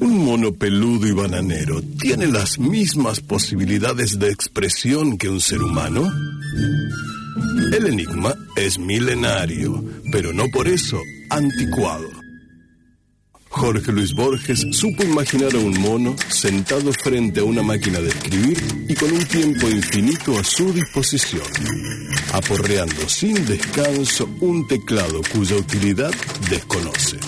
¿Un mono peludo y bananero tiene las mismas posibilidades de expresión que un ser humano? El enigma es milenario, pero no por eso anticuado. Jorge Luis Borges supo imaginar a un mono sentado frente a una máquina de escribir y con un tiempo infinito a su disposición, aporreando sin descanso un teclado cuya utilidad desconoce.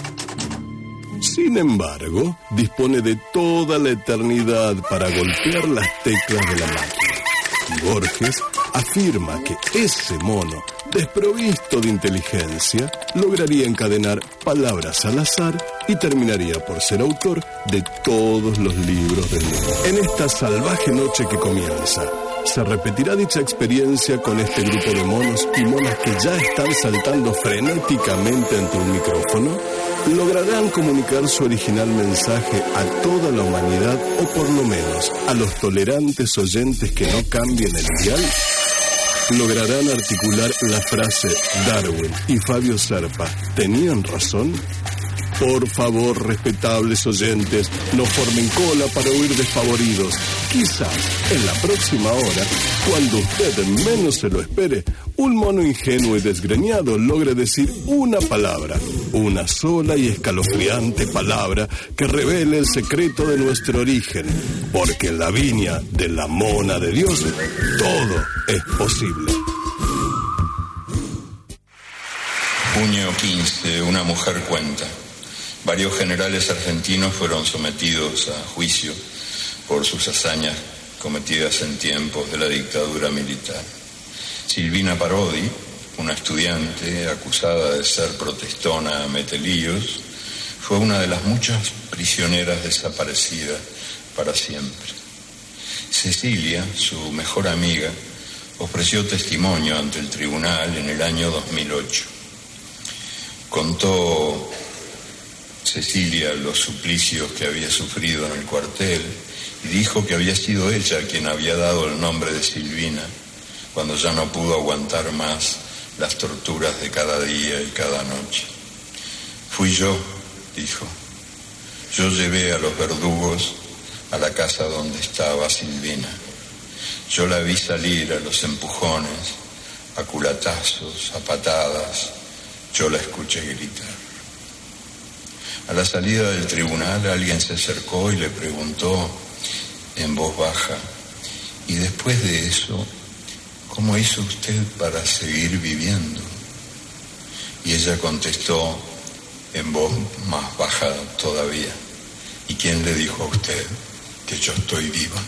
Sin embargo, dispone de toda la eternidad para golpear las teclas de la máquina. Borges afirma que ese mono, desprovisto de inteligencia, lograría encadenar palabras al azar y terminaría por ser autor de todos los libros del mundo. En esta salvaje noche que comienza, se repetirá dicha experiencia con este grupo de monos y monas que ya están saltando frenéticamente ante un micrófono. ¿Lograrán comunicar su original mensaje a toda la humanidad o por lo menos a los tolerantes oyentes que no cambien el dial? ¿Lograrán articular la frase Darwin y Fabio Serpa tenían razón? Por favor, respetables oyentes, no formen cola para huir desfavoridos. Quizás en la próxima hora, cuando usted menos se lo espere, un mono ingenuo y desgreñado logre decir una palabra, una sola y escalofriante palabra que revele el secreto de nuestro origen, porque en la viña de la mona de Dios todo es posible. Junio 15, una mujer cuenta. Varios generales argentinos fueron sometidos a juicio por sus hazañas cometidas en tiempos de la dictadura militar. Silvina Parodi, una estudiante acusada de ser protestona a Metelíos, fue una de las muchas prisioneras desaparecidas para siempre. Cecilia, su mejor amiga, ofreció testimonio ante el tribunal en el año 2008. Contó Cecilia los suplicios que había sufrido en el cuartel y dijo que había sido ella quien había dado el nombre de Silvina cuando ya no pudo aguantar más las torturas de cada día y cada noche. Fui yo, dijo. Yo llevé a los verdugos a la casa donde estaba Silvina. Yo la vi salir a los empujones, a culatazos, a patadas. Yo la escuché gritar. A la salida del tribunal alguien se acercó y le preguntó en voz baja, ¿y después de eso, cómo hizo usted para seguir viviendo? Y ella contestó en voz más baja todavía, ¿y quién le dijo a usted que yo estoy viva?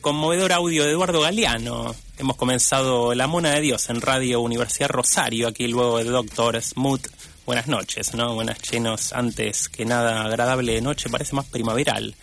Conmovedor audio de Eduardo Galeano hemos comenzado La Mona de Dios en Radio Universidad Rosario, aquí luego de Doctor Smooth. Buenas noches, ¿no? Buenas llenos, antes que nada agradable noche, parece más primaveral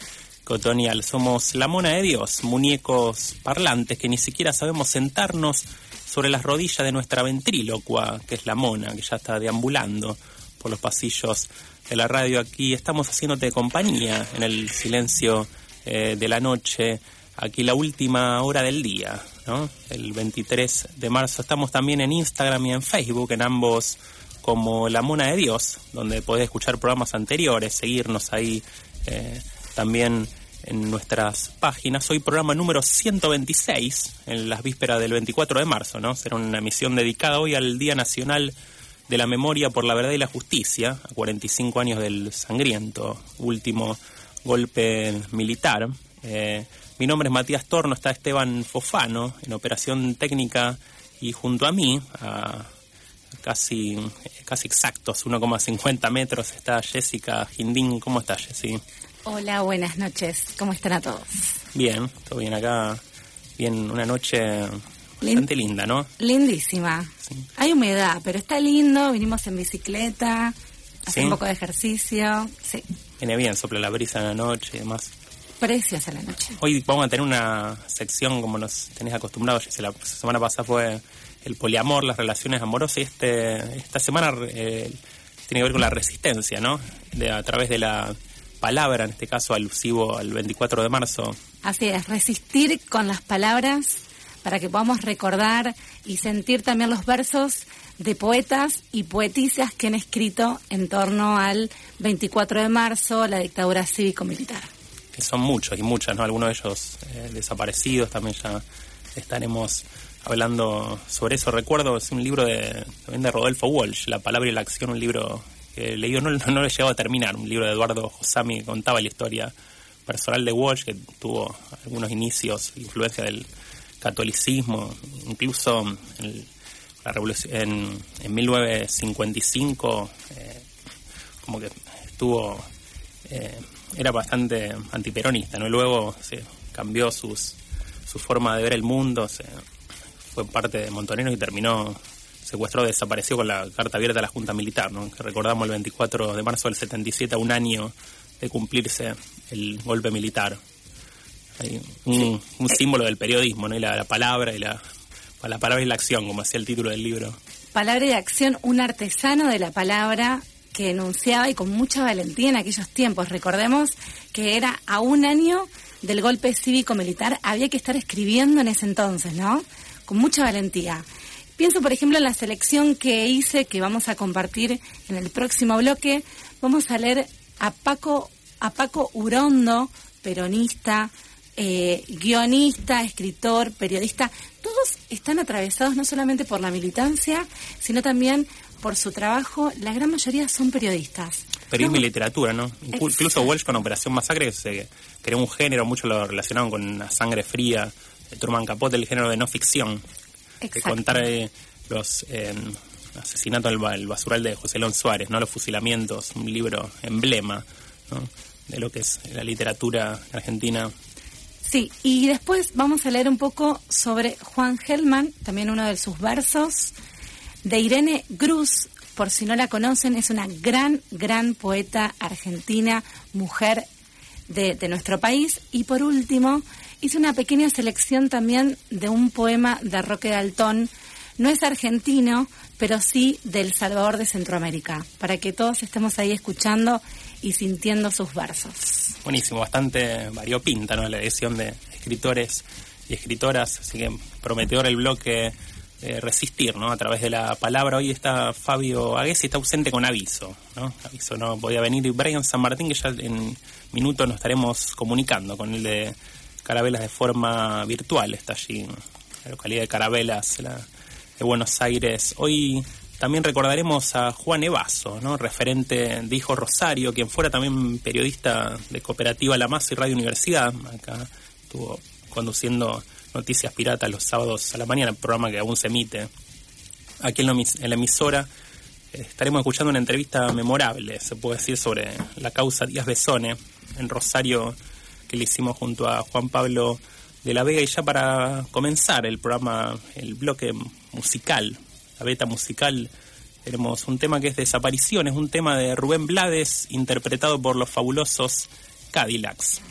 que otoñal. Somos La Mona de Dios, muñecos parlantes que ni siquiera sabemos sentarnos sobre las rodillas de nuestra ventrílocua, que es la mona, que ya está deambulando por los pasillos de la radio. Aquí estamos haciéndote compañía en el silencio eh, de la noche, aquí la última hora del día, ¿no? El 23 de marzo. Estamos también en Instagram y en Facebook, en ambos como La Mona de Dios, donde podés escuchar programas anteriores, seguirnos ahí eh, también en nuestras páginas. Hoy programa número 126, en las vísperas del 24 de marzo, ¿no? Será una emisión dedicada hoy al Día Nacional de la Memoria por la Verdad y la Justicia, a 45 años del sangriento último golpe militar. Eh, mi nombre es Matías Torno, está Esteban Fofano en operación técnica y junto a mí, a casi, casi exactos 1,50 metros, está Jessica Gindín. ¿Cómo estás, Jessy? Hola, buenas noches. ¿Cómo están a todos? Bien, todo bien acá. Bien, una noche bastante linda, ¿no? Lindísima. Hay humedad, pero está lindo. Vinimos en bicicleta, hacer un poco de ejercicio. Sí. Viene bien, sopla la brisa en la noche y demás. Preciosa la noche. Hoy vamos a tener una sección como nos tenés acostumbrados. La semana pasada fue el poliamor, las relaciones amorosas y este, esta semana eh, tiene que ver con la resistencia, ¿no? De, a través de la palabra, en este caso alusivo al 24 de marzo. Así es, resistir con las palabras para que podamos recordar y sentir también los versos de poetas y poetisas que han escrito en torno al 24 de marzo, la dictadura cívico-militar. Son muchos y muchas, ¿no? Algunos de ellos eh, desaparecidos, también ya estaremos hablando sobre eso. Recuerdo, es un libro de, también de Rodolfo Walsh, La palabra y la acción, un libro que leí, no, no, lo he llegado a terminar, un libro de Eduardo Josami que contaba la historia personal de Walsh, que tuvo algunos inicios, influencia del catolicismo, incluso en la revolución en, en 1955 eh, como que estuvo eh, era bastante antiperonista no luego se cambió sus su forma de ver el mundo se, fue parte de Montoneros y terminó secuestrado desapareció con la carta abierta a la Junta Militar ¿no? que recordamos el 24 de marzo del 77 a un año de cumplirse el golpe militar hay un, un símbolo del periodismo, ¿no? Y la, palabra y la, la palabra y la acción, como hacía el título del libro. Palabra y acción, un artesano de la palabra que enunciaba y con mucha valentía en aquellos tiempos. Recordemos que era a un año del golpe cívico-militar, había que estar escribiendo en ese entonces, ¿no? Con mucha valentía. Pienso, por ejemplo, en la selección que hice, que vamos a compartir en el próximo bloque. Vamos a leer a Paco, a Paco Urondo, peronista, eh, guionista, escritor, periodista, todos están atravesados no solamente por la militancia, sino también por su trabajo. La gran mayoría son periodistas. Periodismo y literatura, ¿no? Incluso Walsh con Operación Masacre se creó un género, mucho lo relacionaron con la sangre fría, de Truman Capote, el género de no ficción. De contar eh, los eh, asesinatos del basural de José León Suárez, ¿no? Los fusilamientos, un libro emblema, de lo que es la literatura argentina Sí, y después vamos a leer un poco sobre Juan Gelman, también uno de sus versos, de Irene Cruz, por si no la conocen, es una gran, gran poeta argentina, mujer de, de nuestro país. Y por último, hice una pequeña selección también de un poema de Roque Daltón, no es argentino, pero sí del Salvador de Centroamérica, para que todos estemos ahí escuchando y sintiendo sus versos. Buenísimo, bastante variopinta ¿no? la edición de escritores y escritoras, así que prometedor el bloque de Resistir, ¿no? A través de la palabra. Hoy está Fabio Aguesi, está ausente con aviso, ¿no? Aviso no podía venir. Y Brian San Martín, que ya en minutos nos estaremos comunicando con el de Carabelas de forma virtual, está allí en la localidad de Carabelas, de Buenos Aires. Hoy también recordaremos a Juan Evaso, ¿no? referente de Hijo Rosario, quien fuera también periodista de Cooperativa La Masa y Radio Universidad. Acá estuvo conduciendo Noticias Piratas los sábados a la mañana, programa que aún se emite aquí en la emisora. Estaremos escuchando una entrevista memorable, se puede decir, sobre la causa Díaz Besone en Rosario, que le hicimos junto a Juan Pablo de La Vega y ya para comenzar el programa, el bloque musical, la beta musical, tenemos un tema que es Desaparición, es un tema de Rubén Blades interpretado por los fabulosos Cadillacs.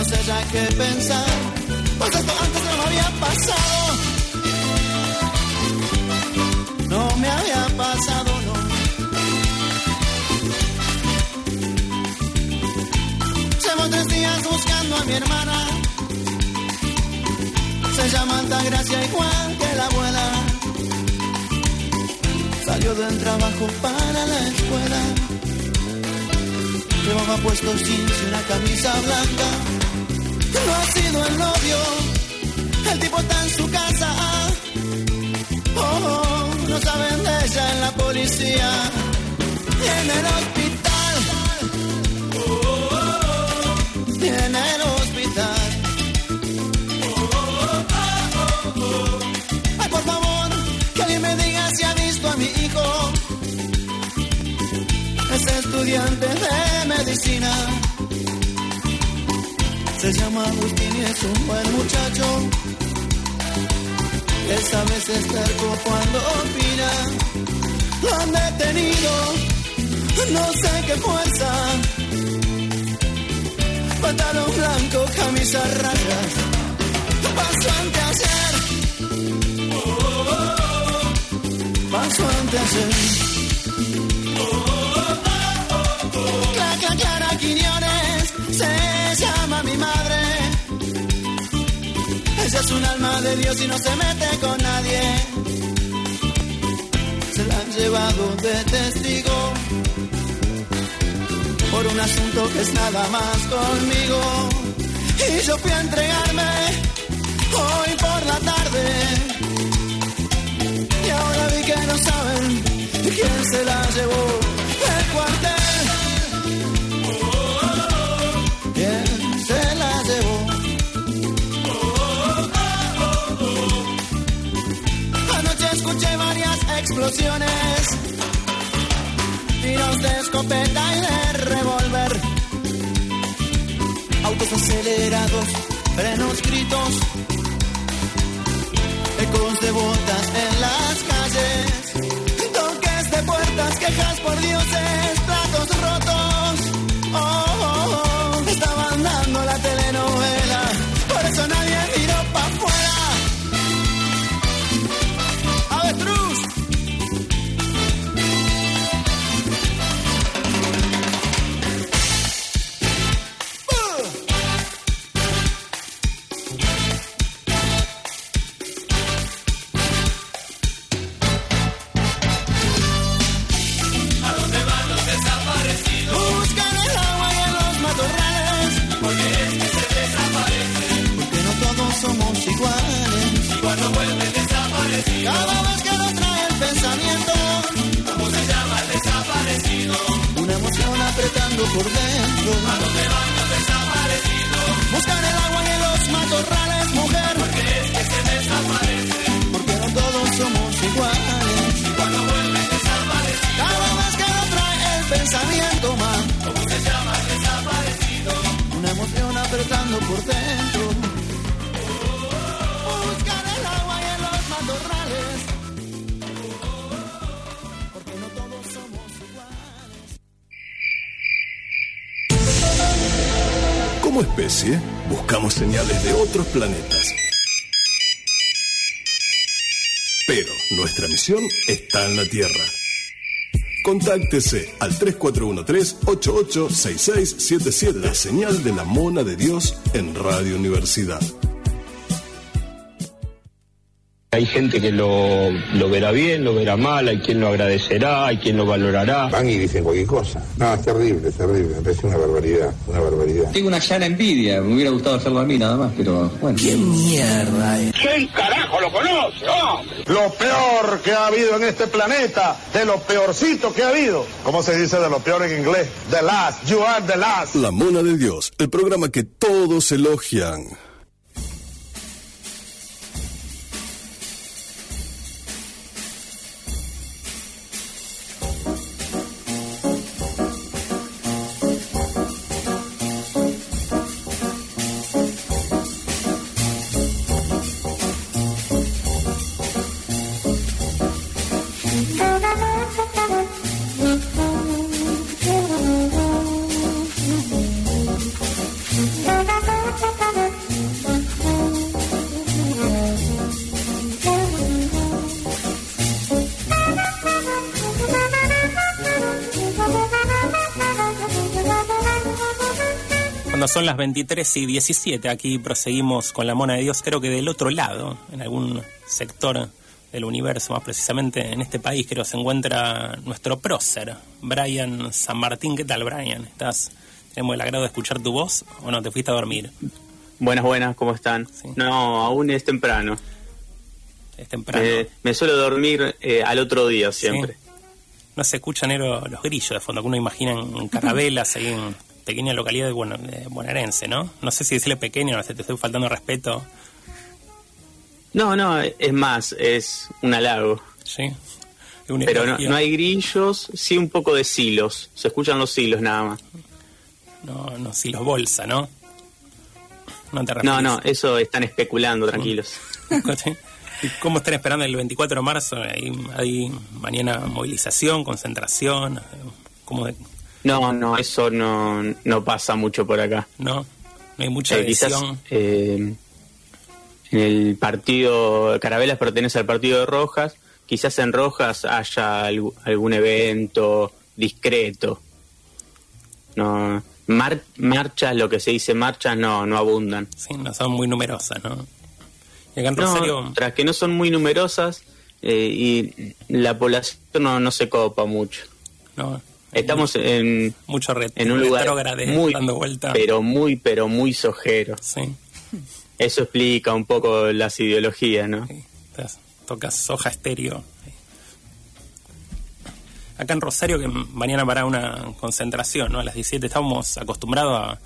No sé ya qué pensar. Pues esto antes no me había pasado. No me había pasado, no. tres días buscando a mi hermana. Se llama Altagracia igual que la abuela. Salió del trabajo para la escuela. Llevaba puesto y una camisa blanca. No ha sido el novio, el tipo está en su casa. Oh, oh no saben de ella en la policía en el hospital. en el hospital. Ay, por favor, que alguien me diga si ha visto a mi hijo. Es estudiante de medicina. Se llama Agustín y es un buen muchacho. Esta vez es terco cuando opina. Lo han detenido, no sé qué fuerza pantalón blanco, camisa rayas, paso ante hacer, paso ante hacer. Clara, Clara se llama mi madre. Ella es un alma de Dios y no se mete con nadie. Se la han llevado de testigo por un asunto que es nada más conmigo. Y yo fui a entregarme hoy por la tarde. Y ahora vi que no saben quién se la llevó tiros de escopeta y de revólver. Autos acelerados, frenos, gritos, ecos de botas en las calles, toques de puertas, quejas por dioses, en la Tierra. Contáctese al 3413-886677, la señal de la mona de Dios en Radio Universidad. Hay gente que lo, lo verá bien, lo verá mal, hay quien lo agradecerá, hay quien lo valorará. Van y dicen cualquier cosa. No, es terrible, es terrible. Me parece una barbaridad, una barbaridad. Tengo una llana envidia, me hubiera gustado hacerlo a mí nada más, pero bueno. ¿Qué mierda es? ¿Quién carajo lo conoce, hombre? Lo peor que ha habido en este planeta, de lo peorcito que ha habido. ¿Cómo se dice de lo peor en inglés? The last, you are the last. La mona de Dios, el programa que todos elogian. Son las 23 y 17, aquí proseguimos con la mona de Dios, creo que del otro lado, en algún sector del universo, más precisamente en este país, creo se encuentra nuestro prócer, Brian San Martín. ¿Qué tal, Brian? ¿Estás? ¿Tenemos el agrado de escuchar tu voz o no? ¿Te fuiste a dormir? Buenas, buenas, ¿cómo están? No, aún es temprano. Es temprano. Me, me suelo dormir eh, al otro día siempre. No se escuchan los grillos de fondo, que uno imagina en carabelas, ahí en pequeña localidad de, bueno, de bonaerense, ¿no? No sé si decirle pequeño, no sé, te estoy faltando respeto. No, no, es más, es un halago. Sí. Pero no, no, hay grillos, sí un poco de silos. Se escuchan los silos nada más. No, no, silos bolsa, ¿no? No, te no, no, eso están especulando, tranquilos. ¿Cómo están esperando el 24 de marzo? ¿Hay, hay mañana movilización, concentración? ¿Cómo. No, no, eso no, no pasa mucho por acá. No, no hay mucha eh, quizás, eh, en el partido, Carabelas pertenece al partido de Rojas, quizás en Rojas haya algún evento discreto. No, mar, marchas, lo que se dice marchas, no, no abundan. Sí, no son muy numerosas, ¿no? Y acá en Rosario... No, tras que no son muy numerosas eh, y la población no, no se copa mucho. No, Estamos en, mucho ret en un lugar muy, dando vuelta. pero muy, pero muy sojero. Sí. Eso explica un poco las ideologías, ¿no? Sí. Tocas soja estéreo. Acá en Rosario, que mañana para una concentración, ¿no? A las 17 estamos acostumbrados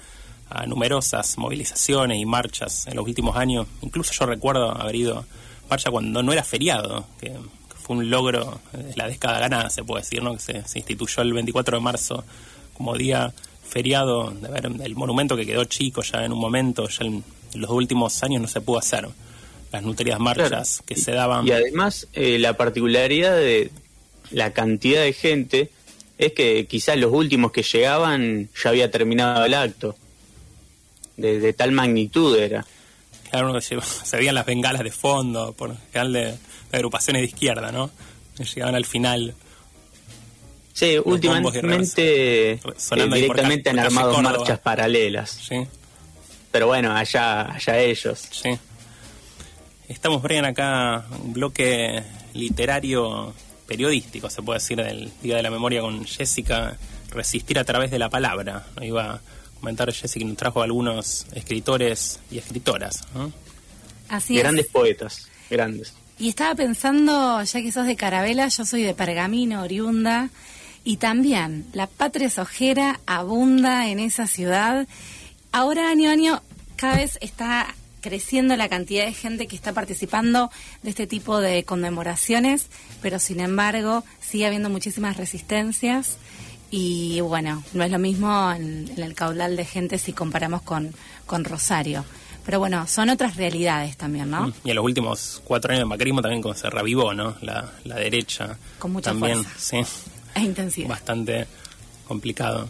a, a numerosas movilizaciones y marchas en los últimos años. Incluso yo recuerdo haber ido marcha cuando no era feriado, que fue un logro de la década ganada, se puede decir, ¿no? que se, se, instituyó el 24 de marzo como día feriado, de ver el monumento que quedó chico ya en un momento, ya en, los últimos años no se pudo hacer. Las nutrias marchas claro. que se daban. Y además, eh, la particularidad de la cantidad de gente es que quizás los últimos que llegaban ya había terminado el acto. De, de tal magnitud era. Claro, se veían las bengalas de fondo, por general de agrupaciones de izquierda, ¿no? Llegaban al final. Sí, últimamente eh, directamente han armado marchas paralelas. Sí. Pero bueno, allá, allá ellos. Sí. Estamos, Brian, acá un bloque literario periodístico, se puede decir, del Día de la Memoria con Jessica, Resistir a través de la palabra. ¿no? Iba a comentar Jessica que nos trajo algunos escritores y escritoras. ¿no? Así grandes es. poetas, grandes. Y estaba pensando, ya que sos de Carabela, yo soy de Pergamino, oriunda, y también la patria sojera abunda en esa ciudad. Ahora, año a año, cada vez está creciendo la cantidad de gente que está participando de este tipo de conmemoraciones, pero sin embargo sigue habiendo muchísimas resistencias y bueno, no es lo mismo en, en el caudal de gente si comparamos con, con Rosario. Pero bueno, son otras realidades también, ¿no? Y en los últimos cuatro años de macrismo también como se revivó, ¿no? La, la derecha. Con mucha también, fuerza. sí. E intensidad. Bastante complicado.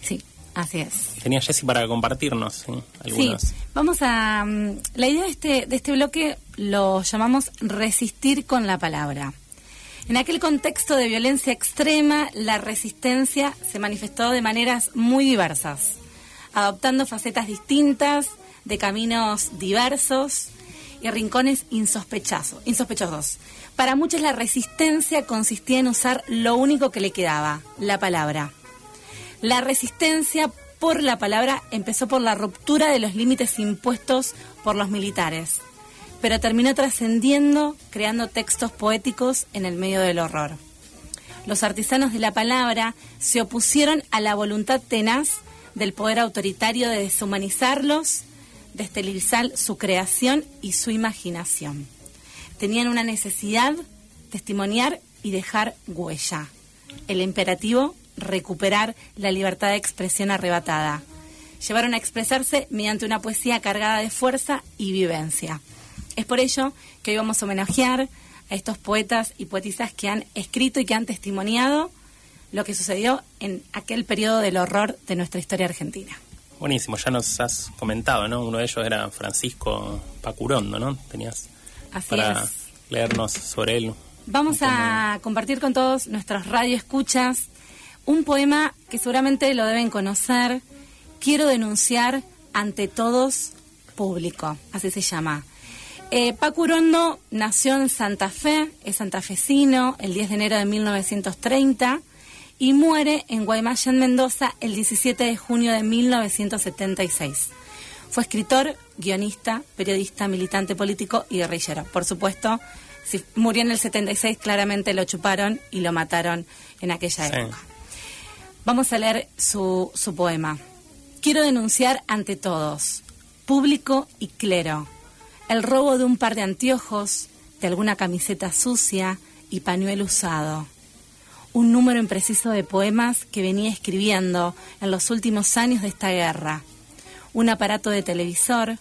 Sí, así es. Tenía Jessy para compartirnos, ¿sí? Algunos. Sí, vamos a... Um, la idea de este, de este bloque lo llamamos resistir con la palabra. En aquel contexto de violencia extrema, la resistencia se manifestó de maneras muy diversas, adoptando facetas distintas, de caminos diversos y rincones insospechosos. insospechosos. Para muchos la resistencia consistía en usar lo único que le quedaba, la palabra. La resistencia por la palabra empezó por la ruptura de los límites impuestos por los militares, pero terminó trascendiendo, creando textos poéticos en el medio del horror. Los artesanos de la palabra se opusieron a la voluntad tenaz del poder autoritario de deshumanizarlos de esterilizar su creación y su imaginación. Tenían una necesidad, testimoniar y dejar huella. El imperativo, recuperar la libertad de expresión arrebatada. Llevaron a expresarse mediante una poesía cargada de fuerza y vivencia. Es por ello que hoy vamos a homenajear a estos poetas y poetisas que han escrito y que han testimoniado lo que sucedió en aquel periodo del horror de nuestra historia argentina. Buenísimo, ya nos has comentado, ¿no? Uno de ellos era Francisco Pacurondo, ¿no? Tenías para leernos sobre él. Vamos a compartir con todos nuestros radioescuchas un poema que seguramente lo deben conocer. Quiero denunciar ante todos público, así se llama. Eh, Pacurondo nació en Santa Fe, es santafesino, el 10 de enero de 1930 y muere en Guaymallén, Mendoza, el 17 de junio de 1976. Fue escritor, guionista, periodista, militante político y guerrillero. Por supuesto, si murió en el 76, claramente lo chuparon y lo mataron en aquella época. Vamos a leer su, su poema. Quiero denunciar ante todos, público y clero, el robo de un par de anteojos, de alguna camiseta sucia y pañuelo usado un número impreciso de poemas que venía escribiendo en los últimos años de esta guerra. Un aparato de televisor,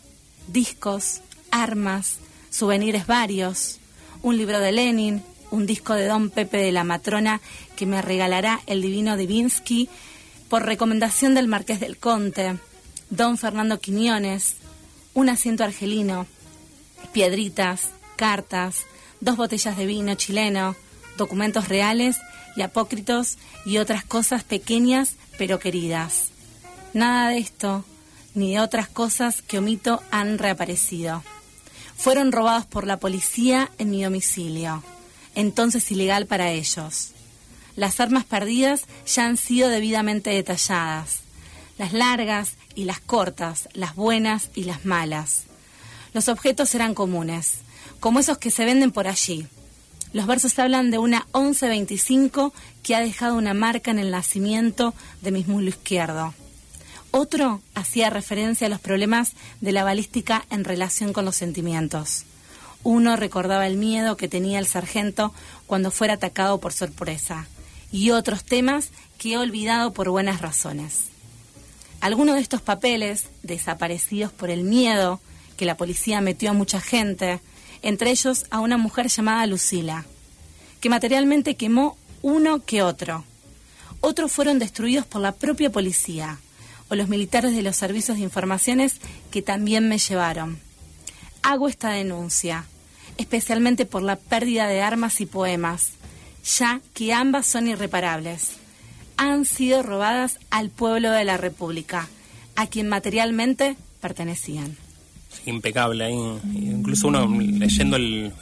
discos, armas, souvenirs varios, un libro de Lenin, un disco de Don Pepe de la Matrona que me regalará el divino Divinsky por recomendación del Marqués del Conte, Don Fernando Quiñones, un asiento argelino, piedritas, cartas, dos botellas de vino chileno, documentos reales y apócritos y otras cosas pequeñas pero queridas. Nada de esto, ni de otras cosas que omito, han reaparecido. Fueron robados por la policía en mi domicilio, entonces ilegal para ellos. Las armas perdidas ya han sido debidamente detalladas, las largas y las cortas, las buenas y las malas. Los objetos eran comunes, como esos que se venden por allí, los versos hablan de una 1125 que ha dejado una marca en el nacimiento de mi muslo izquierdo. Otro hacía referencia a los problemas de la balística en relación con los sentimientos. Uno recordaba el miedo que tenía el sargento cuando fuera atacado por sorpresa y otros temas que he olvidado por buenas razones. Algunos de estos papeles, desaparecidos por el miedo que la policía metió a mucha gente, entre ellos a una mujer llamada Lucila, que materialmente quemó uno que otro. Otros fueron destruidos por la propia policía o los militares de los servicios de informaciones que también me llevaron. Hago esta denuncia, especialmente por la pérdida de armas y poemas, ya que ambas son irreparables. Han sido robadas al pueblo de la República, a quien materialmente pertenecían impecable ahí. Incluso uno leyendo el,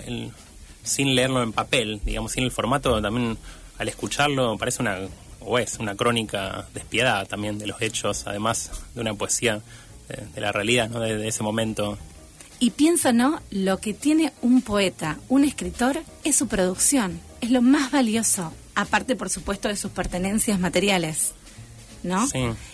sin leerlo en papel, digamos, sin el formato, también al escucharlo parece una, o es una crónica despiadada también de los hechos, además de una poesía de, la realidad, ¿no? De, ese momento. Y piensa, ¿no? Lo que tiene un poeta, un escritor, es su producción, es lo más valioso, aparte, por supuesto, de sus pertenencias materiales. ¿No?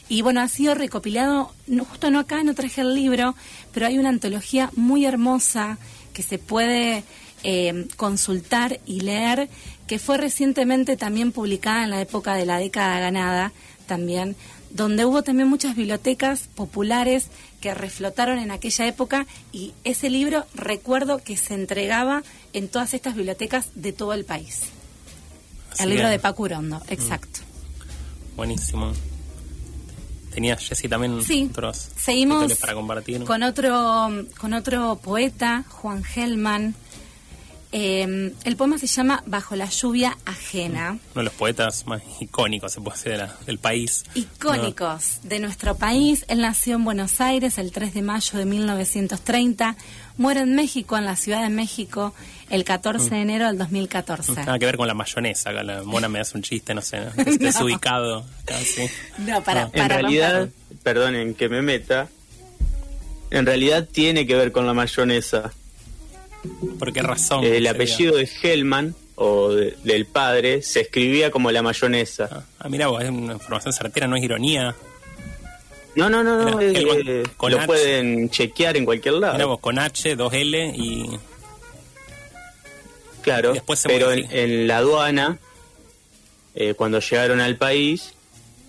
Y bueno, ha sido recopilado, justo no acá, no traje el libro, pero hay una antología muy hermosa que se puede eh, consultar y leer, que fue recientemente también publicada en la época de la década ganada, también, donde hubo también muchas bibliotecas populares que reflotaron en aquella época y ese libro recuerdo que se entregaba en todas estas bibliotecas de todo el país. el libro de Paco Urondo, exacto. Buenísimo. Tenías, Jessy, también otros seguimos para compartir. Con otro, con otro poeta, Juan Gelman, Eh, el poema se llama Bajo la lluvia ajena. Uno de los poetas más icónicos, se puede decir, de la- del país. Icónicos de nuestro país. Él nació en Buenos Aires el 3 de mayo de 1930. Muere en México, en la Ciudad de México, el 14 de enero del 2014. Nada que ver con la mayonesa, acá la mona me hace un chiste, no sé, ¿no? Es desubicado. acá, sí. No, para, En para realidad, romper. perdonen que me meta, en realidad tiene que ver con la mayonesa. ¿Por qué razón? El sería? apellido de Hellman, o de- del padre, se escribía como la mayonesa. Ah, mira, vos, es una información certera, no es ironía. No, no, no, no, Mira, eh, Hellman eh, con lo H. pueden chequear en cualquier lado. Mira vos, con H, 2L y... Claro, pero en, la aduana, eh, cuando llegaron al país,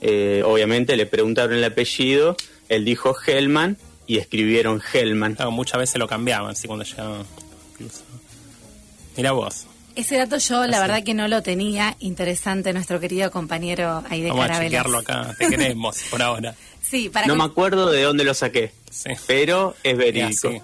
eh, obviamente le preguntaron el apellido, él dijo Hellman y escribieron Hellman. Claro, muchas veces lo cambiaban, sí, cuando llegaban. Incluso. Mira vos, Ese dato yo, la verdad que no lo tenía. Interesante nuestro querido compañero ahí de vamos a chequearlo acá, te queremos por ahora. Sí, para No me acuerdo de dónde lo saqué, Sí. pero es Ya, verídico. sí.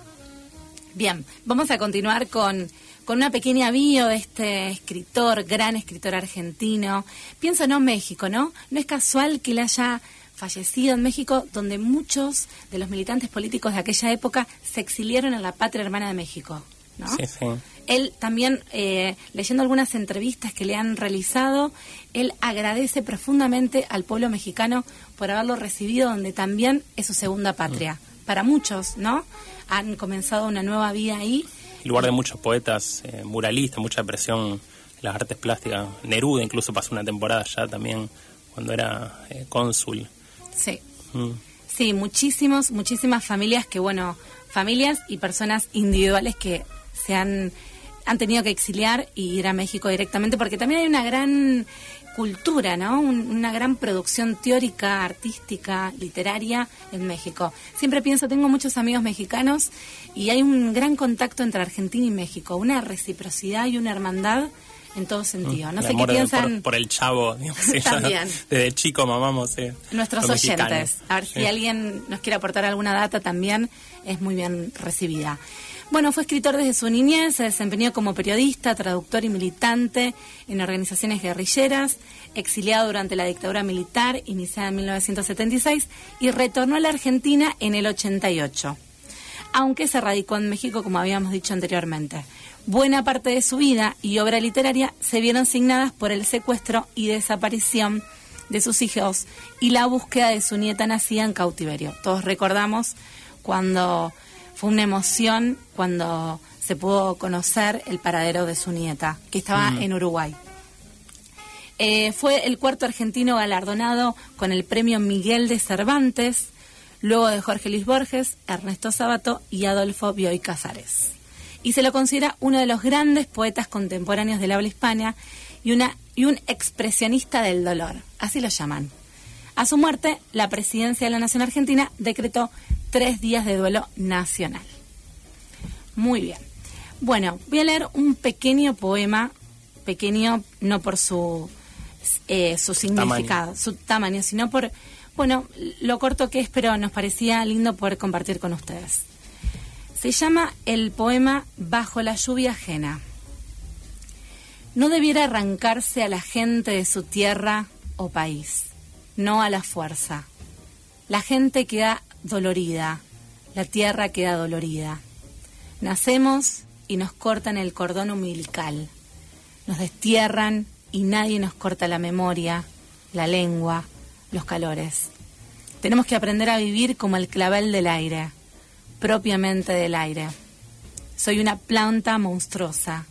Bien, vamos a continuar con, con una pequeña bio de este escritor, gran escritor argentino. Pienso no México, ¿no? No es casual que él haya fallecido en México, donde muchos de los militantes políticos de aquella época se exiliaron en la patria hermana de México, ¿no? Sí, sí. Él también, eh, leyendo algunas entrevistas que le han realizado, él agradece profundamente al pueblo mexicano por haberlo recibido donde también es su segunda patria. Para muchos, ¿no? Han comenzado una nueva vida ahí. Lugar de muchos poetas eh, muralistas, mucha presión en las artes plásticas. Neruda incluso pasó una temporada ya también cuando era eh, cónsul. Sí. Mm. Sí, muchísimos, muchísimas familias que, bueno, familias y personas individuales que se han, han tenido que exiliar y ir a México directamente, porque también hay una gran cultura, ¿no? Un- una gran producción teórica, artística, literaria en México. Siempre pienso, tengo muchos amigos mexicanos y hay un gran contacto entre Argentina y México, una reciprocidad y una hermandad en todo sentido. No El sé qué amor piensan por, por el chavo, digamos, sí, También. desde chico mamamos. eh, nuestros mexicanos. oyentes. A ver si Sí. alguien nos quiere aportar alguna data también, es muy bien recibida. Bueno, fue escritor desde su niñez, se desempeñó como periodista, traductor y militante en organizaciones guerrilleras, exiliado durante la dictadura militar iniciada en 1976 y retornó a la Argentina en el 88 aunque se radicó en México, como habíamos dicho anteriormente. Buena parte de su vida y obra literaria se vieron signadas por el secuestro y desaparición de sus hijos y la búsqueda de su nieta nacida en cautiverio. Todos recordamos cuando fue una emoción cuando se pudo conocer el paradero de su nieta, que estaba Mm. en Uruguay. Eh, fue el cuarto argentino galardonado con el premio Miguel de Cervantes, luego de Jorge Luis Borges, Ernesto Sabato y Adolfo Bioy Casares. Y se lo considera uno de los grandes poetas contemporáneos del habla hispana y, una, y un expresionista del dolor, así lo llaman. A su muerte, la presidencia de la Nación Argentina decretó tres días de duelo nacional. Muy bien. Bueno, voy a leer un pequeño poema, pequeño no por su, eh, su significado, su tamaño, sino por, bueno, lo corto que es, pero nos parecía lindo poder compartir con ustedes. Se llama el poema Bajo la lluvia ajena. No debiera arrancarse a la gente de su tierra o país, no a la fuerza. La gente queda dolorida, la tierra queda dolorida. Nacemos y nos cortan el cordón umbilical, nos destierran y nadie nos corta la memoria, la lengua, los calores. Tenemos que aprender a vivir como el clavel del aire, propiamente del aire. Soy una planta monstruosa.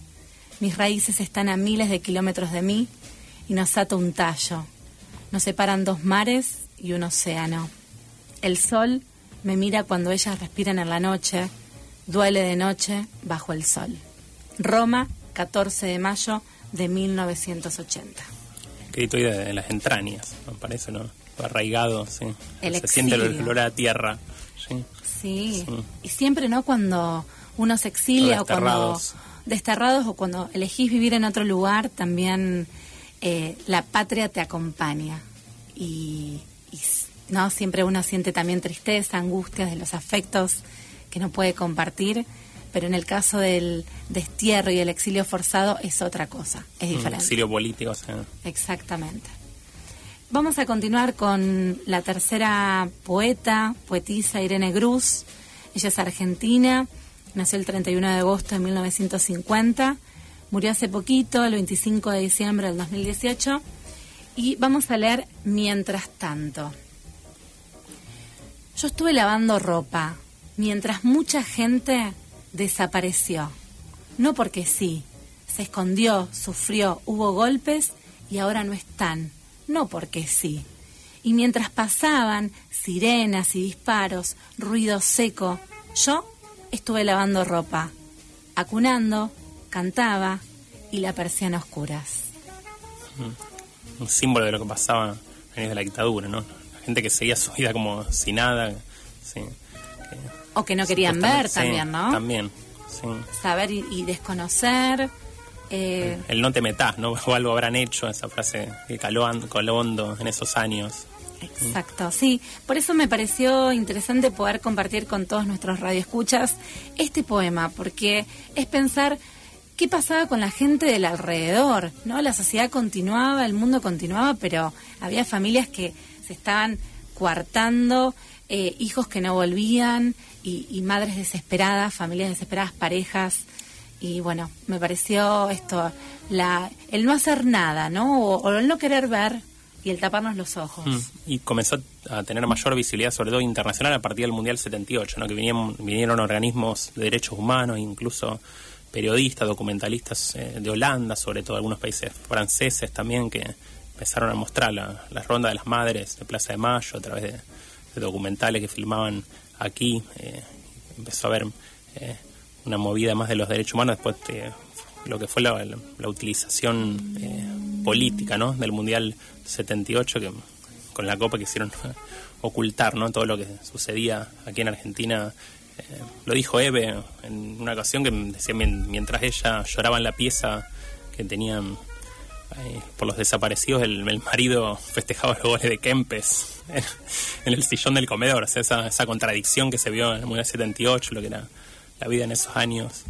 Mis raíces están a miles de kilómetros de mí y nos ata un tallo. Nos separan dos mares y un océano. El sol me mira cuando ellas respiran en la noche, duele de noche bajo el sol. Roma, 14 de mayo de 1980. Escrito de, las entrañas, me parece, ¿no? Arraigado, sí. El Se siente el olor a tierra. Sí. Sí. Sí. Y siempre, ¿no? Cuando uno se exilia O cuando desterrados o cuando elegís vivir en otro lugar, también eh, la patria te acompaña. Y, y no siempre uno siente también tristeza, angustias de los afectos que no puede compartir, pero en el caso del destierro y el exilio forzado es otra cosa, es Mm, diferente. Exilio político, o sea, Exactamente. Vamos a continuar con la tercera poeta, poetisa Irene Cruz. Ella es argentina, nació el 31 de agosto de 1950, murió hace poquito, el 25 de diciembre del 2018. Y vamos a leer Mientras tanto. Yo estuve lavando ropa mientras mucha gente desapareció. No porque sí, se escondió, sufrió, hubo golpes y ahora no están. No porque sí. Y mientras pasaban sirenas y disparos, ruido seco, yo estuve lavando ropa, acunando, cantaba y la persiana a oscuras. mm, un símbolo de lo que pasaba en de la dictadura, ¿no? La gente que seguía su vida como si nada, sí. O que no querían ver también, sí, ¿no? También, sí. Saber y, y desconocer. eh, El no te metas, ¿no? O algo habrán hecho, esa frase que caló caló hondo en esos años. Exacto, sí. Por eso me pareció interesante poder compartir con todos nuestros radioescuchas este poema, porque es pensar qué pasaba con la gente del alrededor, ¿no? La sociedad continuaba, el mundo continuaba, pero había familias que se estaban coartando, eh, hijos que no volvían y, y madres desesperadas, familias desesperadas, parejas. Y bueno, me pareció esto, la, el no hacer nada, ¿no? O, o el no querer ver y el taparnos los ojos. Mm, Y comenzó a tener mayor visibilidad, sobre todo internacional, a partir del Mundial 78, ¿no? que vinieron, vinieron organismos de derechos humanos, incluso periodistas, documentalistas eh, de Holanda, sobre todo algunos países franceses también, que empezaron a mostrar la, la ronda de las madres de Plaza de Mayo a través de, documentales que filmaban aquí. eh, empezó a haber eh, una movida más de los derechos humanos después de lo que fue la, la- utilización eh, política ¿no? del Mundial 78, que con la Copa quisieron ocultar ¿no? todo lo que sucedía aquí en Argentina. Eh, lo dijo Eve en una ocasión que decía mien- mientras ella lloraba en la pieza que tenían eh, por los desaparecidos, el, el marido festejaba los goles de Kempes en, en el sillón del comedor. O sea, esa, esa contradicción que se vio en el Mundial 78, lo que era la vida en esos años.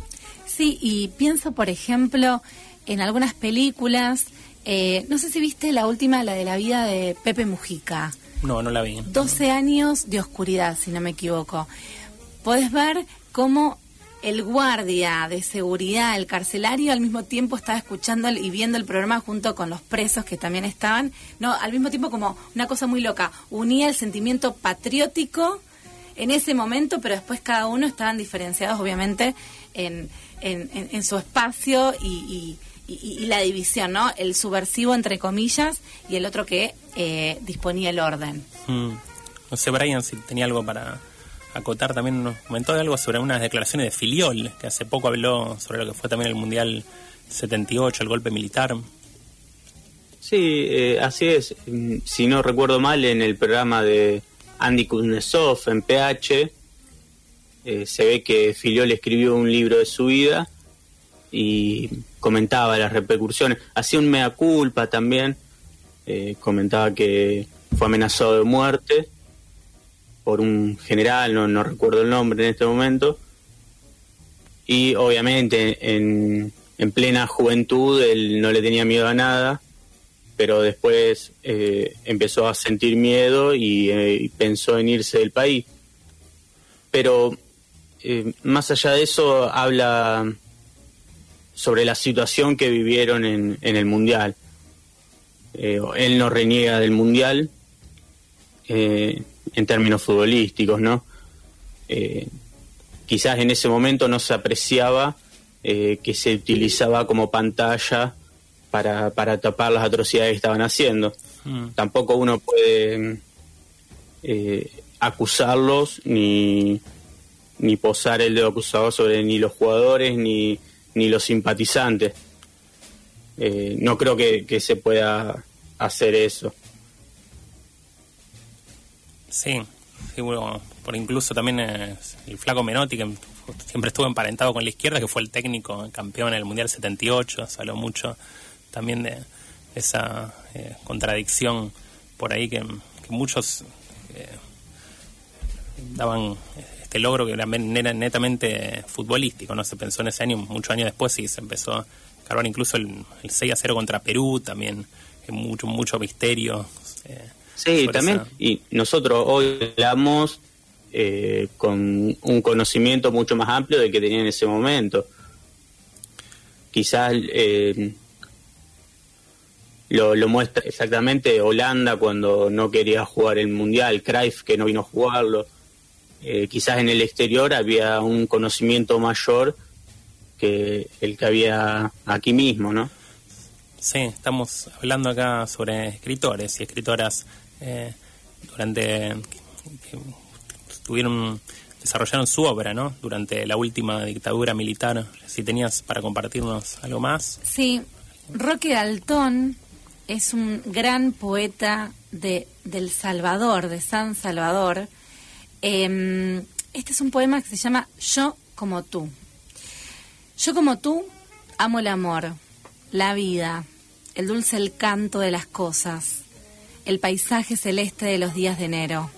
Sí, y pienso, por ejemplo, en algunas películas, eh, no sé si viste la última, la de la vida de Pepe Mujica, No, no la vi. 12 años de oscuridad, si no me equivoco. Podés ver cómo el guardia de seguridad, el carcelario, al mismo tiempo estaba escuchando y viendo el programa junto con los presos que también estaban. No, al mismo tiempo como una cosa muy loca. Unía el sentimiento patriótico en ese momento, pero después cada uno estaban diferenciados, obviamente, en, en- en- su espacio y- y la división, ¿no? El subversivo, entre comillas, y el otro que eh, disponía el orden. Mm. No sé, Brian, si tenía algo para acotar. También nos comentó de algo sobre unas declaraciones de Filiol, que hace poco habló sobre lo que fue también el Mundial 78, el golpe militar. Sí, eh, así es. Mm, Si no recuerdo mal, en el programa de Andy Kuznetsov en PH, eh, se ve que Filiol escribió un libro de su vida y comentaba las repercusiones. Hacía un mea culpa también. eh, comentaba que fue amenazado de muerte por un general, no, no recuerdo el nombre en este momento. Y obviamente en, en plena juventud él no le tenía miedo a nada pero después eh, empezó a sentir miedo y, eh, y pensó en irse del país. Pero eh, más allá de eso, habla sobre la situación que vivieron en, en el Mundial. Él no reniega del Mundial en términos futbolísticos, ¿no? Eh, quizás en ese momento no se apreciaba eh, que se utilizaba como pantalla para, para tapar las atrocidades que estaban haciendo. Mm. Tampoco uno puede eh, acusarlos ni, ni posar el dedo acusador sobre ni los jugadores ni, ni los simpatizantes. Eh, no creo que, que se pueda hacer eso. Sí, sí, por incluso también eh, el flaco Menotti, que siempre estuvo emparentado con la izquierda, que fue el técnico campeón en el Mundial 78, se habló mucho también de esa eh, contradicción por ahí que, muchos eh, daban este logro que era, netamente futbolístico, ¿no? Se pensó en ese año, muchos años después sí se empezó a cargar incluso el, el 6 a 0 contra Perú, también mucho, mucho misterio. Sí, también, y nosotros hoy hablamos eh, con un conocimiento mucho más amplio del que tenía en ese momento. Quizás eh, lo, lo, muestra exactamente Holanda cuando no quería jugar el Mundial, Cruyff que no vino a jugarlo. Eh, quizás en el exterior había un conocimiento mayor que el que había aquí mismo, ¿no? Sí, estamos hablando acá sobre escritores y escritoras eh, durante que, tuvieron desarrollaron su obra, ¿no? Durante la última dictadura militar. Si tenías para compartirnos algo más. Sí, Roque Daltón es un gran poeta de del Salvador, de San Salvador. Em, este es un poema que se llama Yo como tú. Yo como tú amo el amor, la vida, el dulce el canto de las cosas, el paisaje celeste de los días de enero.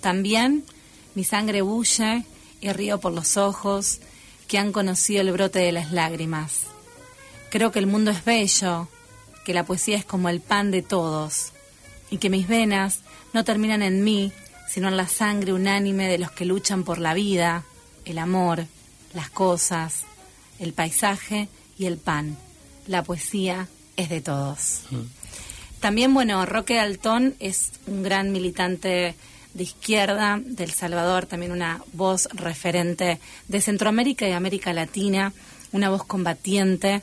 También mi sangre bulle y río por los ojos que han conocido el brote de las lágrimas. Creo que el mundo es bello, que la poesía es como el pan de todos, y que mis venas no terminan en mí, sino en la sangre unánime de los que luchan por la vida, el amor, las cosas, el paisaje y el pan, la poesía es de todos. También, bueno, Roque Daltón es un gran militante de izquierda del Salvador, también una voz referente de Centroamérica y América Latina, una voz combatiente,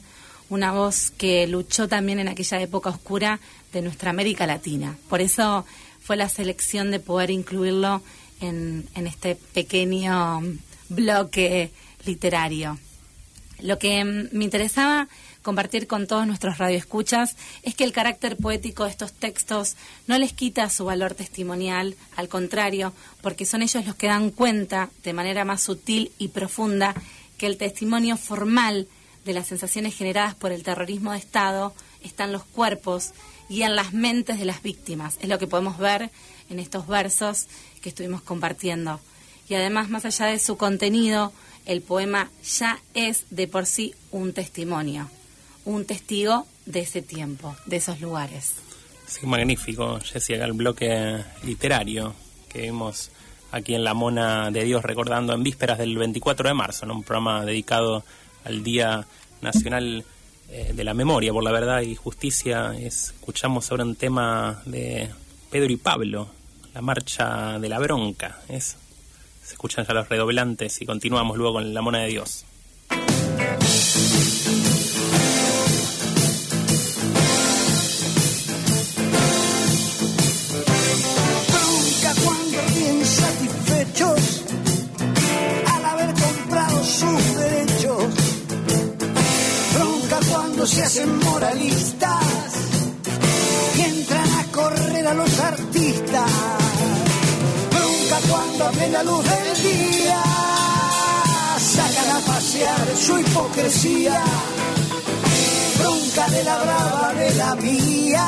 una voz que luchó también en aquella época oscura de nuestra América Latina. Por eso fue la selección de poder incluirlo en, en este pequeño bloque literario. Lo que me interesaba compartir con todos nuestros radioescuchas es que el carácter poético de estos textos no les quita su valor testimonial, al contrario, porque son ellos los que dan cuenta de manera más sutil y profunda que el testimonio formal de las sensaciones generadas por el terrorismo de Estado está en los cuerpos y en las mentes de las víctimas. Es lo que podemos ver en estos versos que estuvimos compartiendo. Y además, más allá de su contenido, el poema ya es de por sí un testimonio un testigo de ese tiempo, de esos lugares. Sí, magnífico, Jessica, el bloque literario que vimos aquí en La Mona de Dios, recordando en vísperas del 24 de marzo, un programa dedicado al Día Nacional eh, de la Memoria por la Verdad y Justicia. escuchamos ahora un tema de Pedro y Pablo, la marcha de la bronca. Es, se escuchan ya los redoblantes y continuamos luego con La Mona de Dios. Se hacen moralistas y entran a correr a los artistas. Bronca cuando a la luz del día sacan a pasear su hipocresía. Bronca de la brava de la mía.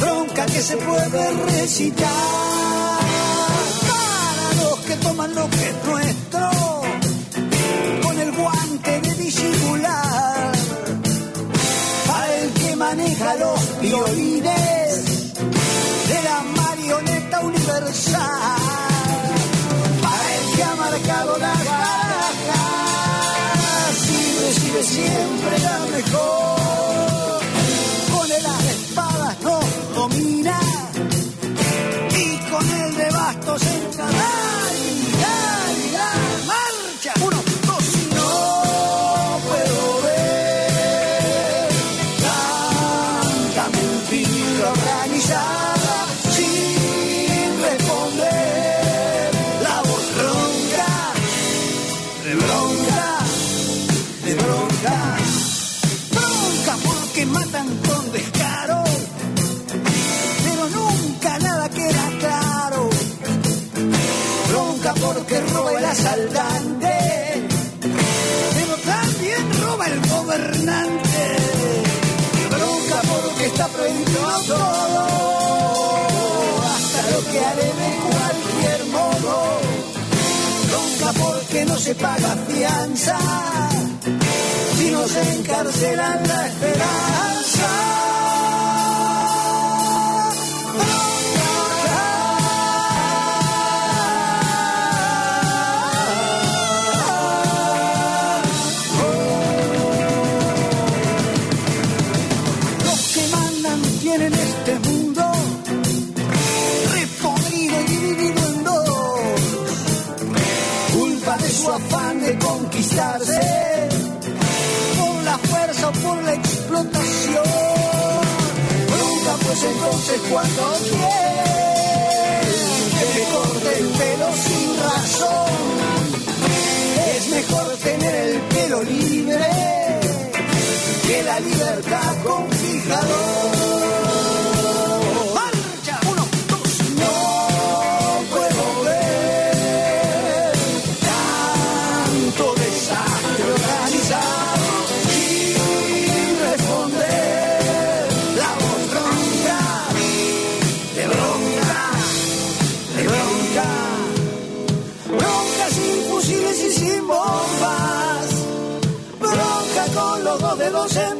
Bronca que se puede recitar para los que toman lo que es de la marioneta universal. Para el que ha marcado la baraja, y recibe siempre la mejor. Todo, hasta lo que haré de cualquier modo. que no se paga fianza, si no se encarcelan la esperanza. Entonces cuando quieren que te corte el pelo sin razón. Es mejor tener el pelo libre que la libertad con fijador. Los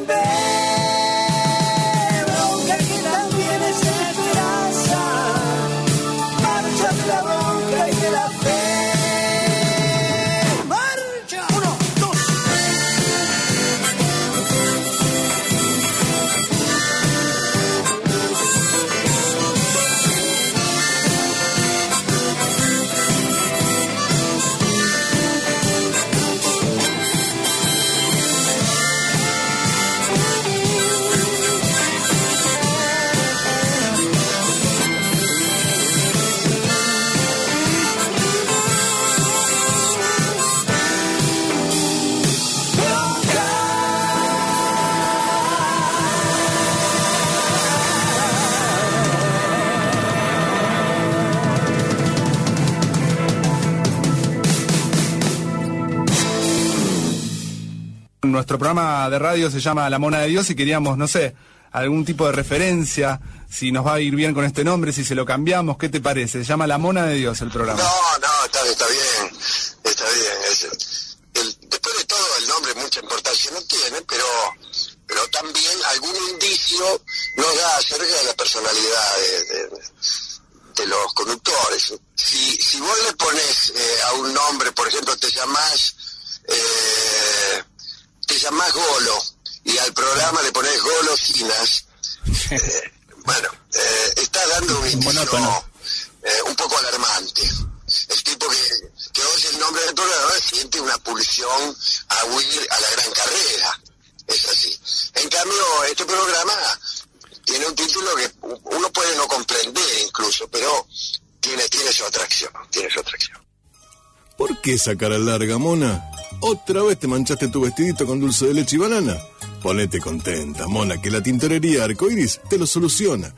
Nuestro programa de radio se llama La Mona de Dios y queríamos, no sé, algún tipo de referencia, si nos va a ir bien con este nombre, si se lo cambiamos, ¿qué te parece? Se llama La Mona de Dios el programa. No, no, está, está bien, está bien. después de todo, el nombre mucha importancia no tiene, pero, pero también algún indicio nos da acerca de la personalidad de, de- los conductores. Si, si vos le pones eh, a un nombre, por ejemplo, te llamás, llamás Golo, y al programa le pones golosinas, eh, bueno, eh, está dando un indicio eh, un poco alarmante. El tipo que, que oye el nombre del programa siente una pulsión a huir a la gran carrera. Es así. En cambio, este programa tiene un título que uno puede no comprender incluso, pero tiene, tiene su atracción, tiene su atracción. ¿Por qué esa cara larga, mona? ¿Otra vez te manchaste tu vestidito con dulce de leche y banana? Ponete contenta, mona, que la tintorería Arcoiris te lo soluciona.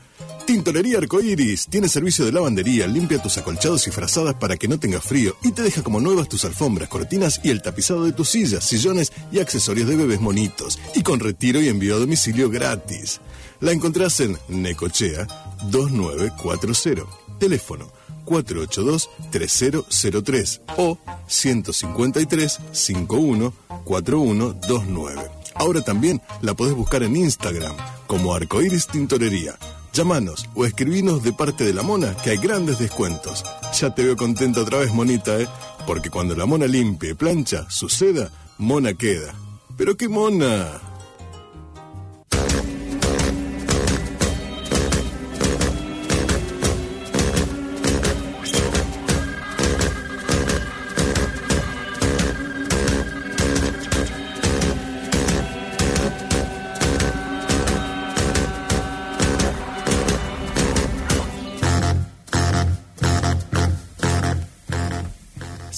Tintorería Arcoiris tiene servicio de lavandería, limpia tus acolchados y frazadas para que no tengas frío y te deja como nuevas tus alfombras, cortinas y el tapizado de tus sillas, sillones y accesorios de bebés monitos. Y con retiro y envío a domicilio gratis. La encontrás en Necochea 2940. Teléfono 482-3003 o 153-514129. Ahora también la podés buscar en Instagram como Arcoiris Tintorería. Llámanos o escribinos de parte de la mona que hay grandes descuentos. Ya te veo contenta otra vez, monita, ¿eh? Porque cuando la mona limpia y plancha, suceda, mona queda. ¿Pero qué mona?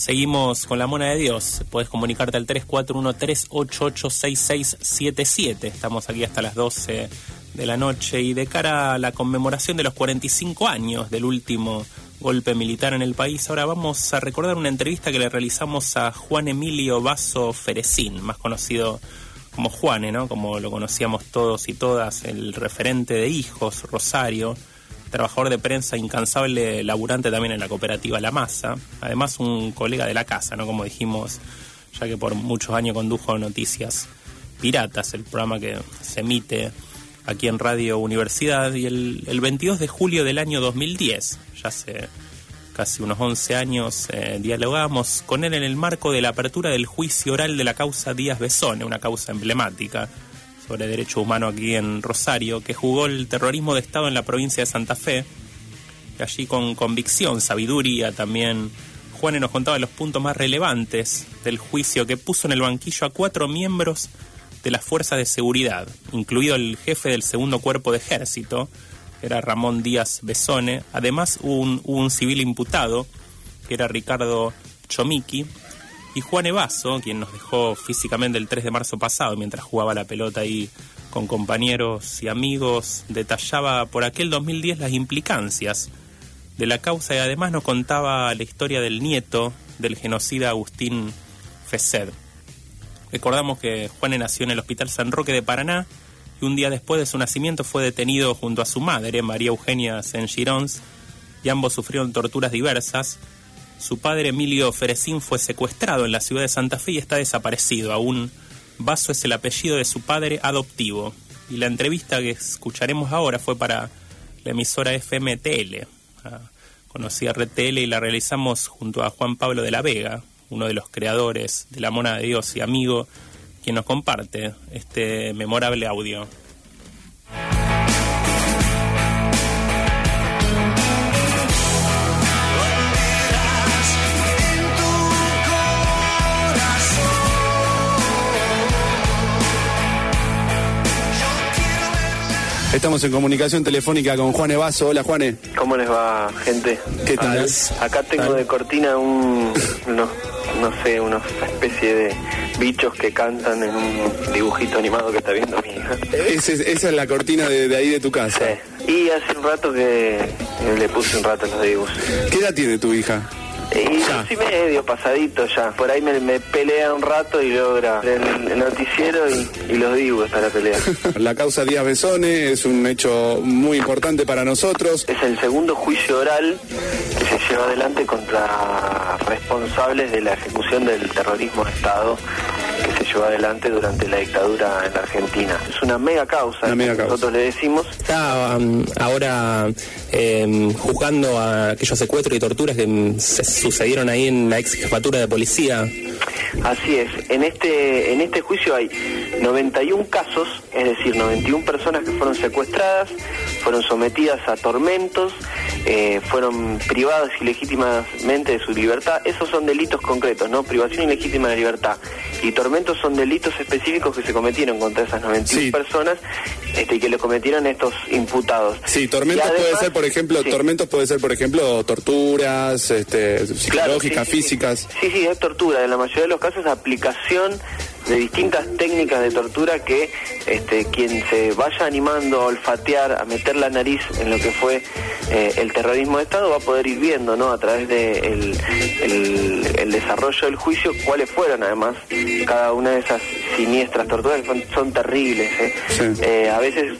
Seguimos con la mona de Dios. Puedes comunicarte al 341-388-6677. Estamos aquí hasta las 12 de la noche y de cara a la conmemoración de los 45 años del último golpe militar en el país, ahora vamos a recordar una entrevista que le realizamos a Juan Emilio Vaso Ferecín, más conocido como Juane, ¿no? Como lo conocíamos todos y todas, el referente de Hijos, Rosario, trabajador de prensa incansable, laburante también en la cooperativa La Masa, además un colega de la casa, ¿no? Como dijimos, ya que por muchos años condujo Noticias Piratas, el programa que se emite aquí en Radio Universidad, y el, el 22 de julio del año 2010, ya hace casi unos 11 años, eh, dialogamos con él en el marco de la apertura del juicio oral de la causa Díaz Besone, una causa emblemática sobre derecho humano aquí en Rosario, que jugó el terrorismo de Estado en la provincia de Santa Fe. Allí con convicción, sabiduría también, Juan nos contaba los puntos más relevantes del juicio que puso en el banquillo a cuatro miembros de las fuerzas de seguridad, incluido el jefe del segundo cuerpo de ejército, que era Ramón Díaz Besone. Además hubo un, un civil imputado, que era Ricardo Chomiki, y Juan Evaso, quien nos dejó físicamente el 3 de marzo pasado mientras jugaba la pelota ahí con compañeros y amigos, detallaba por aquel 2010 las implicancias de la causa y además nos contaba la historia del nieto del genocida Agustín Fesed. Recordamos que Juan nació en el Hospital San Roque de Paraná y un día después de su nacimiento fue detenido junto a su madre, María Eugenia Saint-Girons, y ambos sufrieron torturas diversas su padre Emilio Ferecín fue secuestrado en la ciudad de Santa Fe y está desaparecido. Aún Vaso es el apellido de su padre adoptivo. Y la entrevista que escucharemos ahora fue para la emisora FMTL. Conocí a RTL y la realizamos junto a Juan Pablo de la Vega, uno de los creadores de La Mona de Dios y amigo, quien nos comparte este memorable audio. Estamos en comunicación telefónica con Juan Evaso. Hola, Juane. ¿Cómo les va, gente? ¿Qué tal? Acá tengo de cortina un, no, no sé, una especie de bichos que cantan en un dibujito animado que está viendo mi hija. esa es la cortina de, de, ahí de tu casa. Sí. Y hace un rato que le puse un rato los dibujos. ¿Qué edad tiene tu hija? Y ya. sí medio pasadito ya. Por ahí me, me, pelea un rato y logra el, el noticiero y, y, los digo para la pelea. la causa Díaz Besone es un hecho muy importante para nosotros. Es el segundo juicio oral que se lleva adelante contra responsables de la ejecución del terrorismo de Estado llevó adelante durante la dictadura en la Argentina. Es una mega causa, una mega nosotros le decimos. Está um, ahora eh, juzgando a aquellos secuestros y torturas que se sucedieron ahí en la ex jefatura de policía. Así es, en este, en este juicio hay 91 casos, es decir, 91 personas que fueron secuestradas, fueron sometidas a tormentos, eh, fueron privadas ilegítimamente de su libertad. Esos son delitos concretos, ¿no? Privación ilegítima de libertad. Y tormentos son delitos específicos que se cometieron contra esas 91 sí. personas este, y que le cometieron estos imputados. Sí, tormentos además, puede ser, por ejemplo, sí. tormentos puede ser, por ejemplo, torturas, este, psicológicas, claro, sí, físicas. Sí, sí, es tortura. En la mayoría de los casos, aplicación de distintas técnicas de tortura que este, quien se vaya animando a olfatear, a meter la nariz en lo que fue eh, el terrorismo de Estado va a poder ir viendo, ¿no? A través de el, desarrollo del juicio cuáles fueron además cada una de esas siniestras torturas que son, son terribles. ¿eh? Sí. Eh, a veces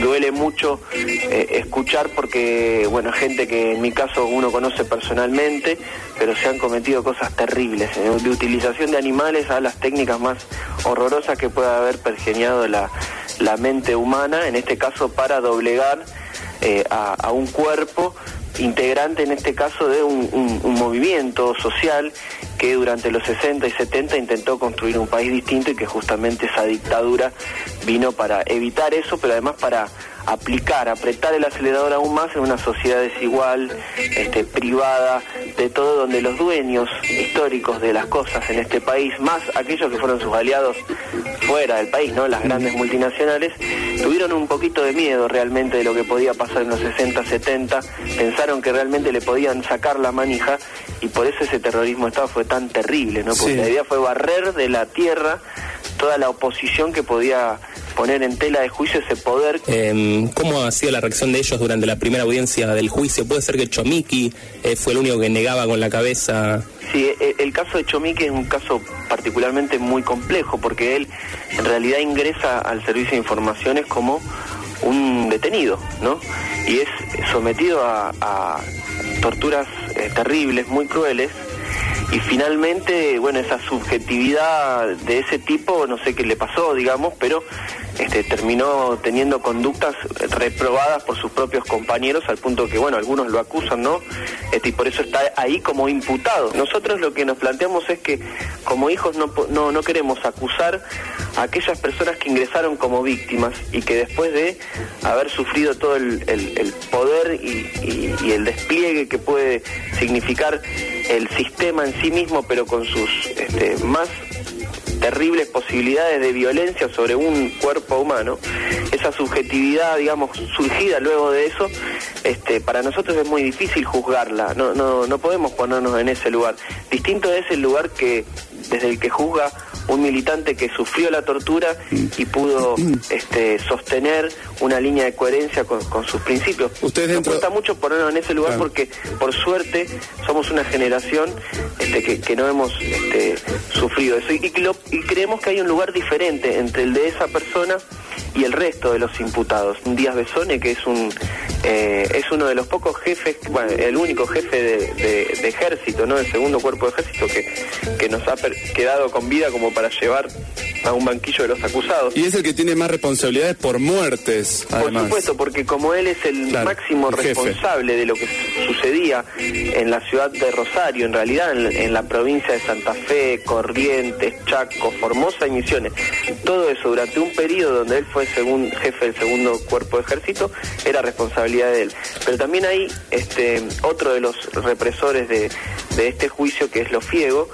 duele mucho escuchar porque, bueno, gente que en mi caso uno conoce personalmente, pero se han cometido cosas terribles, de utilización de animales a las técnicas más horrorosas que pueda haber pergeniado la, la mente humana, en este caso para doblegar eh, a, un cuerpo integrante en este caso de un, movimiento social que durante los 60 y 70 intentó construir un país distinto y que justamente esa dictadura vino para evitar eso, pero además para aplicar, apretar el acelerador aún más en una sociedad desigual, este, privada, de todo, donde los dueños históricos de las cosas en este país, más aquellos que fueron sus aliados fuera del país, ¿no? Las grandes multinacionales, tuvieron un poquito de miedo realmente de lo que podía pasar en los 60, 70, pensaron que realmente le podían sacar la manija y por eso ese terrorismo Estado fue tan terrible, ¿no? Porque sí. la idea fue barrer de la tierra toda la oposición que podía poner en tela de juicio ese poder. Eh, ¿Cómo ha sido la reacción de ellos durante la primera audiencia del juicio? ¿Puede ser que Chomiki eh, fue el único que negaba con la cabeza? Sí, el, el, caso de Chomiki es un caso particularmente muy complejo porque él en realidad ingresa al servicio de informaciones como un detenido, ¿no? Y es sometido a, a torturas eh, terribles, muy crueles, y finalmente, bueno, esa subjetividad de ese tipo, no sé qué le pasó, digamos, pero este, terminó teniendo conductas reprobadas por sus propios compañeros al punto que, bueno, algunos lo acusan, ¿no? Este, y por eso está ahí como imputado. Nosotros lo que nos planteamos es que como hijos no, no, no queremos acusar a aquellas personas que ingresaron como víctimas y que después de haber sufrido todo el, poder y- y el despliegue que puede significar el sistema en sí mismo, pero con sus este, más terribles posibilidades de violencia sobre un cuerpo humano, esa subjetividad, digamos, surgida luego de eso, este, para nosotros es muy difícil juzgarla, no, no, no podemos ponernos en ese lugar. Distinto es el lugar que desde el que juzga un militante que sufrió la tortura y pudo este, sostener una línea de coherencia con, con sus principios. Nos cuesta mucho ponernos en ese lugar porque, por suerte, somos una generación este, que, que no hemos este, sufrido eso. Y, y lo- y creemos que hay un lugar diferente entre el de esa persona y el resto de los imputados. Díaz Besone, que es un eh, es uno de los pocos jefes, bueno, el único jefe de, de- de ejército, ¿no? El segundo cuerpo de ejército que, que nos ha per- quedado con vida como para llevar a un banquillo de los acusados. Y es el que tiene más responsabilidades por muertes, Por supuesto, porque como él es el Claro, máximo el responsable de lo que su- sucedía en la ciudad de Rosario, en realidad en, en la provincia de Santa Fe, Corrientes, Chaco, Formosa y Misiones, todo eso durante un periodo donde él fue segun- jefe del segundo cuerpo de ejército, era responsabilidad de él. Pero también hay este otro de los represores de, de este juicio que es Lo Fiego,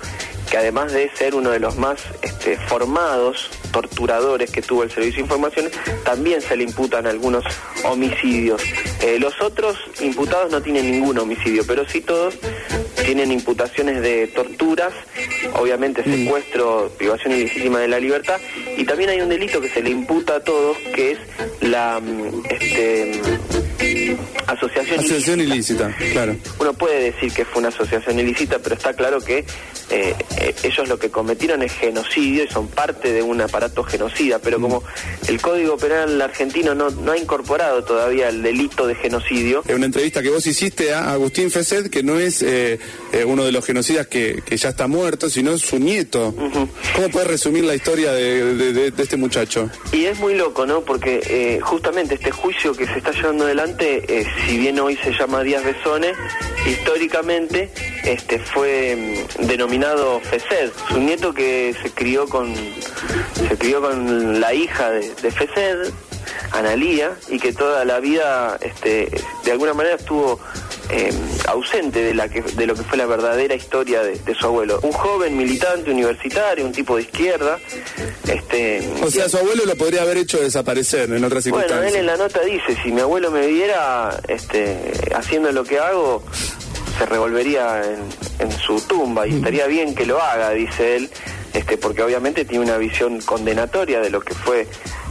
que además de ser uno de los más este, formados torturadores que tuvo el Servicio de Informaciones, también se le imputan algunos homicidios. Eh, los otros imputados no tienen ningún homicidio, pero sí todos tienen imputaciones de torturas, obviamente secuestro, privación ilegítima de la libertad, y también hay un delito que se le imputa a todos, que es la mm, este, mm, asociación Asociación ilícita, claro. uno puede decir que fue una asociación ilícita, pero está claro que eh, eh, ellos lo que cometieron es genocidio y son parte de un aparato genocida, pero como el Código Penal argentino no, no ha incorporado todavía el delito de genocidio, En una entrevista que vos hiciste a Agustín Fesed, que no es eh, uno de los genocidas que, que ya está muerto, sino su nieto. ¿Cómo puedes resumir la historia de, de- de- de este muchacho? Y es muy loco, ¿no? Porque eh, justamente este juicio que se está llevando adelante, eh, si bien hoy se llama Díaz Besone, históricamente este fue mm, denominado Fesed, su nieto que se crió con se crió con la hija de, de Fesed, Analía, y que toda la vida este de alguna manera estuvo eh, ausente de la que de lo que fue la verdadera historia de, de su abuelo. Un joven militante universitario, un tipo de izquierda, este O sea, su abuelo lo podría haber hecho desaparecer en otras bueno, él circunstancias. en la nota dice, si mi abuelo me viera este, haciendo lo que hago, se revolvería en, en su tumba y estaría bien que lo haga, dice él, este, porque obviamente tiene una visión condenatoria de lo que fue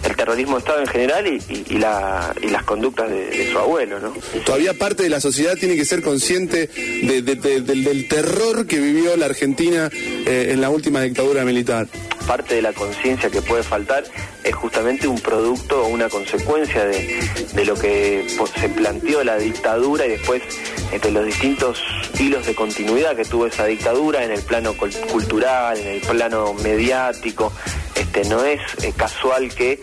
el terrorismo de Estado en general y, y- y la, y las conductas de, de su abuelo, ¿no? Todavía parte de la sociedad tiene que ser consciente de- de- de- del, terror que vivió la Argentina eh, en la última dictadura militar. parte de la conciencia que puede faltar es justamente un producto o una consecuencia de, lo que po- se planteó la dictadura y después entre los distintos hilos de continuidad que tuvo esa dictadura en el plano cul- cultural, en el plano mediático. Este, no es eh, casual que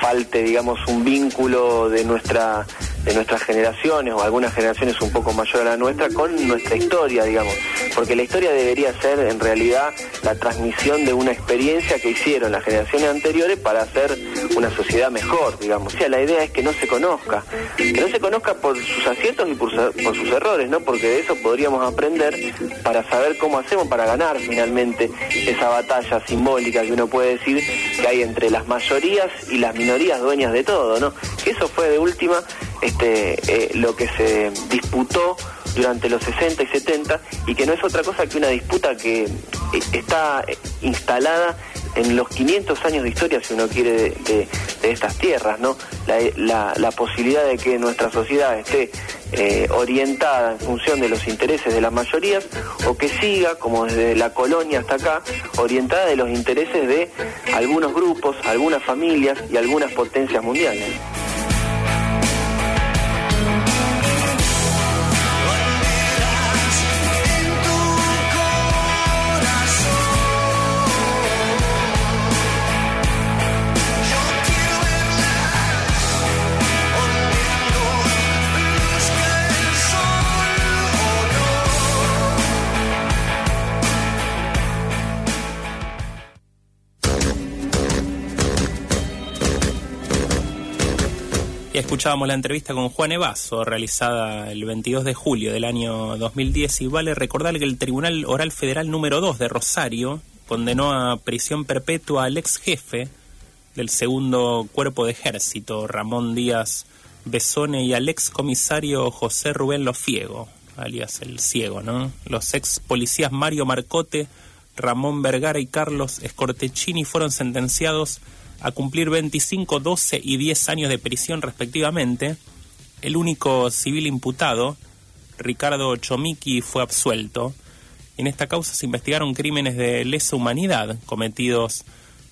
falte, digamos, un vínculo de nuestra de nuestras generaciones o algunas generaciones un poco mayor a la nuestra con nuestra historia, digamos, porque la historia debería ser en realidad la transmisión de una experiencia que hicieron las generaciones anteriores para hacer una sociedad mejor, digamos. O sea, la idea es que no se conozca, que no se conozca por sus aciertos y por, por sus errores, ¿no? Porque de eso podríamos aprender para saber cómo hacemos para ganar finalmente esa batalla simbólica que uno puede decir que hay entre las mayorías y las minorías dueñas de todo, ¿no? Que eso fue de última este, eh, lo que se disputó durante los 60 y 70 y que no es otra cosa que una disputa que eh, está eh, instalada en los 500 años de historia, si uno quiere, de, estas tierras, ¿no? La, posibilidad de que nuestra sociedad esté orientada en función de los intereses de las mayorías o que siga, como desde la colonia hasta acá, orientada de los intereses de algunos grupos, algunas familias y algunas potencias mundiales. Escuchábamos la entrevista con Juan Evaso, realizada el 22 de julio del año 2010, y vale recordar que el Tribunal Oral Federal número 2 de Rosario condenó a prisión perpetua al ex jefe del segundo cuerpo de ejército, Ramón Díaz Besone, y al ex comisario José Rubén Lofiego, alias el ciego, ¿no? Los ex policías Mario Marcote, Ramón Vergara y Carlos Escortechini fueron sentenciados a cumplir 25, 12 y 10 años de prisión respectivamente. El único civil imputado, Ricardo Chomiki, fue absuelto. En esta causa se investigaron crímenes de lesa humanidad cometidos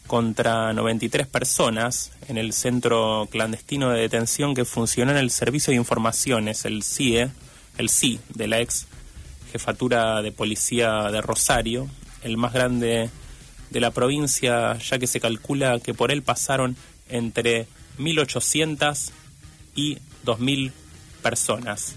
contra 93 personas en el centro clandestino de detención que funcionó en el Servicio de Informaciones, el CIE, el CI, de la ex jefatura de policía de Rosario, el más grande de la provincia, ya que se calcula que por él pasaron entre 1.800 y 2.000 personas.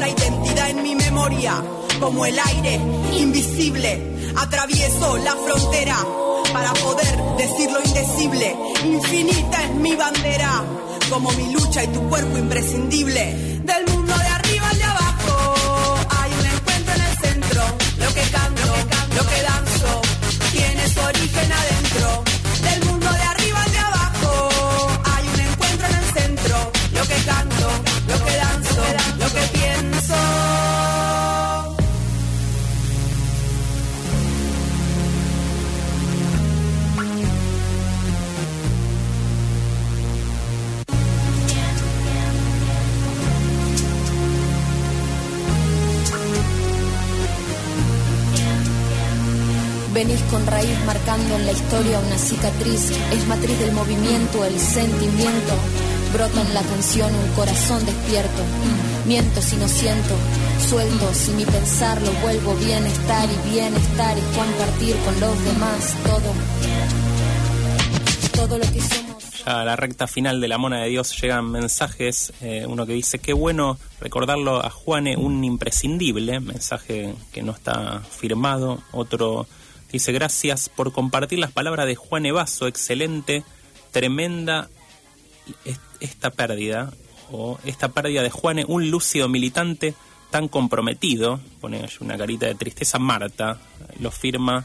La identidad en mi memoria, como el aire invisible. Atravieso la frontera para poder decir lo indecible. Infinita es mi bandera, como mi lucha y tu cuerpo imprescindible. Del mundo de arriba al de abajo, hay un encuentro en el centro. Lo que canto, lo que danzo, tiene su origen Venís con raíz marcando en la historia una cicatriz. Es matriz del movimiento, el sentimiento. Brota en la canción un corazón despierto. Miento si no siento. Suelto si mi pensar lo vuelvo bienestar y bienestar es compartir con los demás todo. Todo lo que somos. Ya a la recta final de la Mona de Dios llegan mensajes. eh, uno que dice, qué bueno recordarlo a Juane, un imprescindible. Mensaje que no está firmado. Otro dice, gracias por compartir las palabras de Juan Evaso. Excelente, tremenda est- esta pérdida. O esta pérdida de Juane, un lúcido militante tan comprometido. Pone una carita de tristeza. Marta lo firma.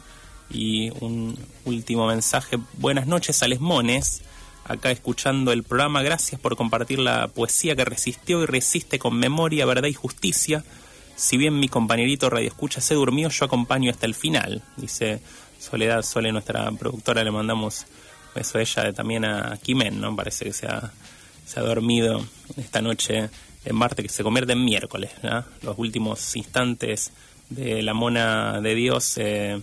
Y un último mensaje. Buenas noches, Alesmones acá escuchando el programa. Gracias por compartir la poesía que resistió y resiste con memoria, verdad y justicia. Si bien mi compañerito Radio Escucha se durmió, yo acompaño hasta el final. Dice Soledad Sole, nuestra productora, le mandamos beso a ella también a Kimen, ¿no? Parece que se ha, se ha dormido esta noche en Marte, que se convierte en miércoles, ¿no? Los últimos instantes de la Mona de Dios eh,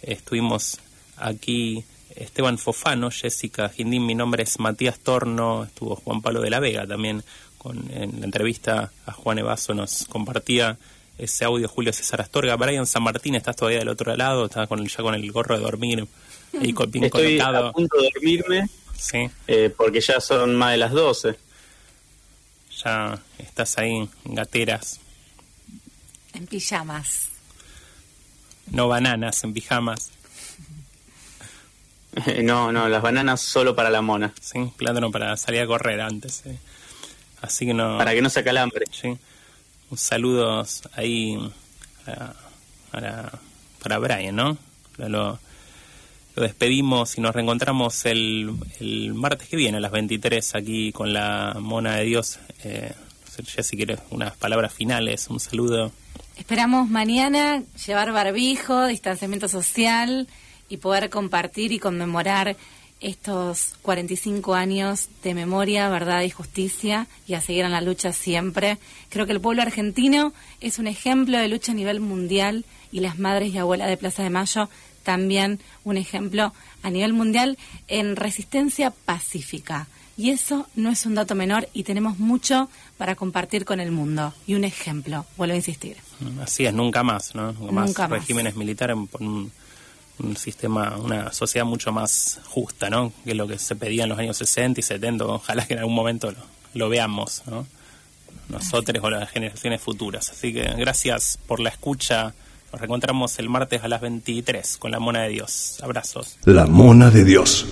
estuvimos aquí Esteban Fofano, Jessica Gindín, mi nombre es Matías Torno, estuvo Juan Pablo de la Vega también con, en la entrevista a Juan Evaso nos compartía ese audio Julio César Astorga. Brian San Martín, estás todavía del otro lado, estás con el, ya con el gorro de dormir ahí co- bien Estoy colocado. a punto de dormirme Sí, eh, porque ya son más de las 12. ya estás ahí en gateras, En pijamas. no bananas, en pijamas. no, no, las bananas solo para la mona. Sí, plátano para salir a correr antes. sí. Así que no. Para que no se acalambre. Sí. Un saludos ahí para, para, Brian, ¿no? Lo, despedimos y nos reencontramos el, el martes que viene a las 23 aquí con la Mona de Dios. Eh, ya si quieres unas palabras finales, un saludo. Esperamos mañana llevar barbijo, distanciamiento social y poder compartir y conmemorar estos 45 años de memoria, verdad y justicia y a seguir en la lucha siempre. Creo que el pueblo argentino es un ejemplo de lucha a nivel mundial y las madres y abuelas de Plaza de Mayo también un ejemplo a nivel mundial en resistencia pacífica. Y eso no es un dato menor y tenemos mucho para compartir con el mundo. Y un ejemplo, vuelvo a insistir. Así es, nunca más, ¿no? Nunca más Nunca más. regímenes militares un, sistema, una sociedad mucho más justa, ¿no? Que lo que se pedía en los años 60 y 70. Ojalá que en algún momento lo, lo veamos, ¿no? Nosotros o las generaciones futuras. Así que gracias por la escucha. Nos reencontramos el martes a las 23 con la Mona de Dios. Abrazos. La Mona de Dios.